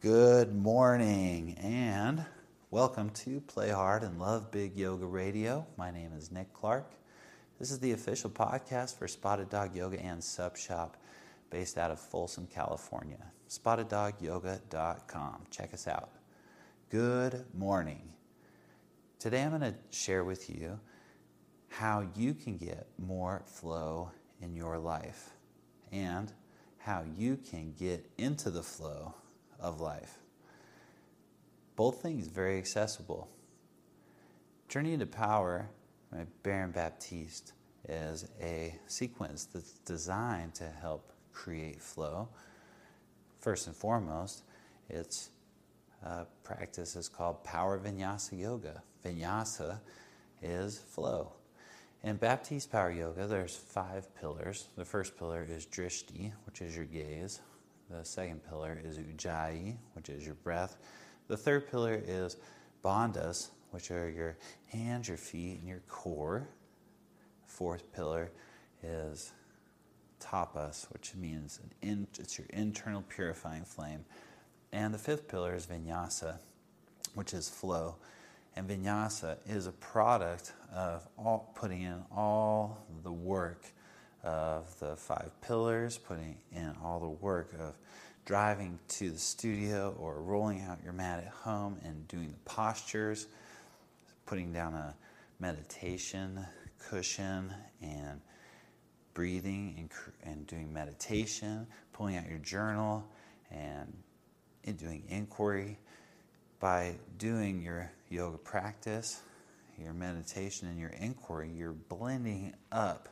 Good morning and welcome to Play Hard and Love Big Yoga Radio. My name is Nick Clark. This is the official podcast for Spotted Dog Yoga and Sup Shop based out of Folsom, California. SpottedDogYoga.com. Check us out. Good morning. Today I'm going to share with you how you can get more flow in your life and how you can get into the flow of life. Both things very accessible. Journey into Power by Baron Baptiste is a sequence that's designed to help create flow. First and foremost, its uh, practice is called Power Vinyasa Yoga. Vinyasa is flow. In Baptiste Power Yoga, there's five pillars. The first pillar is drishti, which is your gaze. The second pillar is ujjayi, which is your breath. The third pillar is bandhas, which are your hands, your feet, and your core. Fourth pillar is tapas, which means in, it's your internal purifying flame. And the fifth pillar is vinyasa, which is flow. And vinyasa is a product of all, putting in all the work of the five pillars, putting in all the work of driving to the studio or rolling out your mat at home and doing the postures, putting down a meditation cushion and breathing and, and doing meditation, pulling out your journal and, and doing inquiry. By doing your yoga practice, your meditation, and your inquiry, you're blending up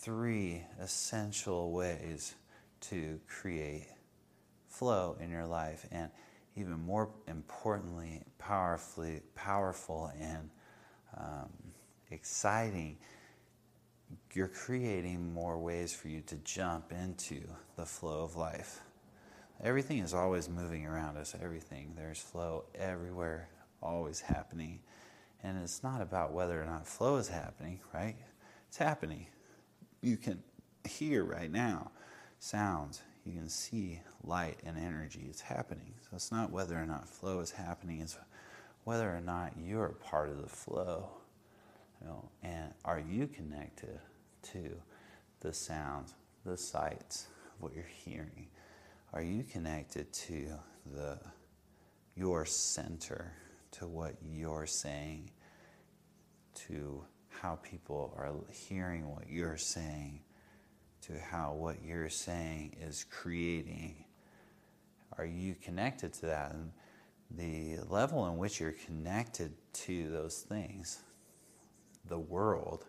three essential ways to create flow in your life and even more importantly powerfully powerful and um, exciting you're creating more ways for you to jump into the flow of life. Everything is always moving around us everything. There's flow everywhere always happening. And it's not about whether or not flow is happening right? It's happening you can hear right now sounds, you can see light and energy. It's happening. So it's not whether or not flow is happening, it's whether or not you're a part of the flow. You know, and are you connected to the sounds, the sights, what you're hearing? Are you connected to the your center, to what you're saying, to how people are hearing what you're saying to how what you're saying is creating. Are you connected to that? And the level in which you're connected to those things, the world,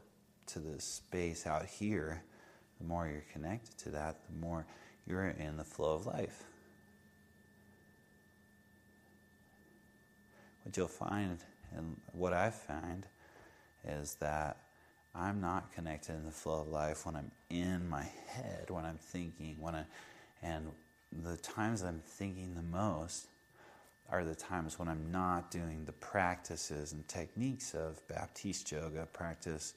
to the space out here, the more you're connected to that, the more you're in the flow of life. What you'll find, and what I find, is that I'm not connected in the flow of life when I'm in my head, when I'm thinking, when I, and the times I'm thinking the most are the times when I'm not doing the practices and techniques of Baptiste yoga, practice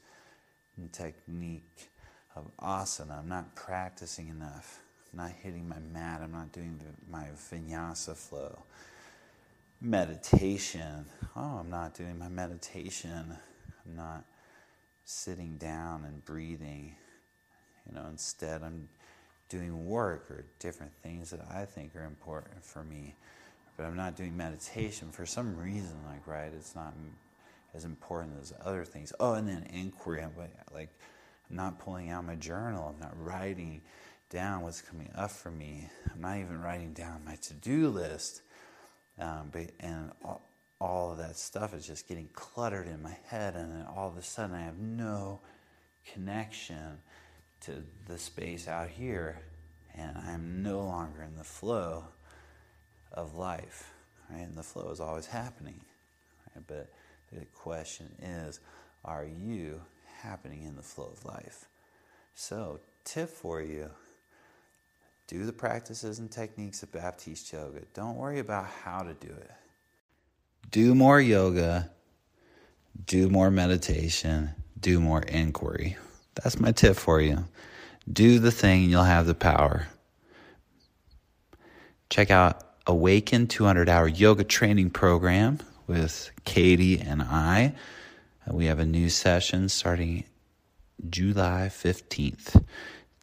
and technique of asana. I'm not practicing enough. I'm not hitting my mat. I'm not doing my vinyasa flow. Meditation. Oh, I'm not doing my meditation I'm not sitting down and breathing. You know, instead, I'm doing work or different things that I think are important for me. But I'm not doing meditation for some reason, like, right? It's not as important as other things. Oh, and then inquiry. I'm like, I'm not pulling out my journal. I'm not writing down what's coming up for me. I'm not even writing down my to do list. Um, but, and all of that stuff is just getting cluttered in my head, and then all of a sudden I have no connection to the space out here, and I'm no longer in the flow of life. Right? And the flow is always happening. Right? But the question is, are you happening in the flow of life? So, tip for you do the practices and techniques of Baptiste Yoga. Don't worry about how to do it do more yoga, do more meditation, do more inquiry. That's my tip for you. Do the thing, you'll have the power. Check out Awaken 200 hour yoga training program with Katie and I. We have a new session starting July 15th,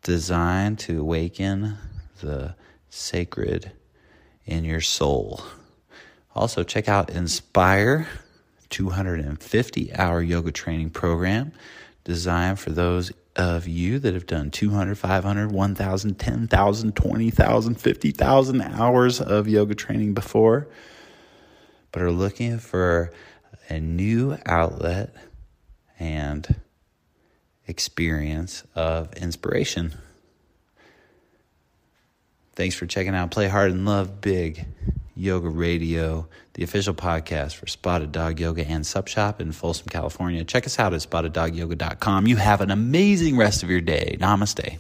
designed to awaken the sacred in your soul. Also, check out Inspire 250 hour yoga training program designed for those of you that have done 200, 500, 1,000, 10,000, 20,000, 50,000 hours of yoga training before, but are looking for a new outlet and experience of inspiration. Thanks for checking out Play Hard and Love Big Yoga Radio, the official podcast for Spotted Dog Yoga and Sup Shop in Folsom, California. Check us out at spotteddogyoga.com. You have an amazing rest of your day. Namaste.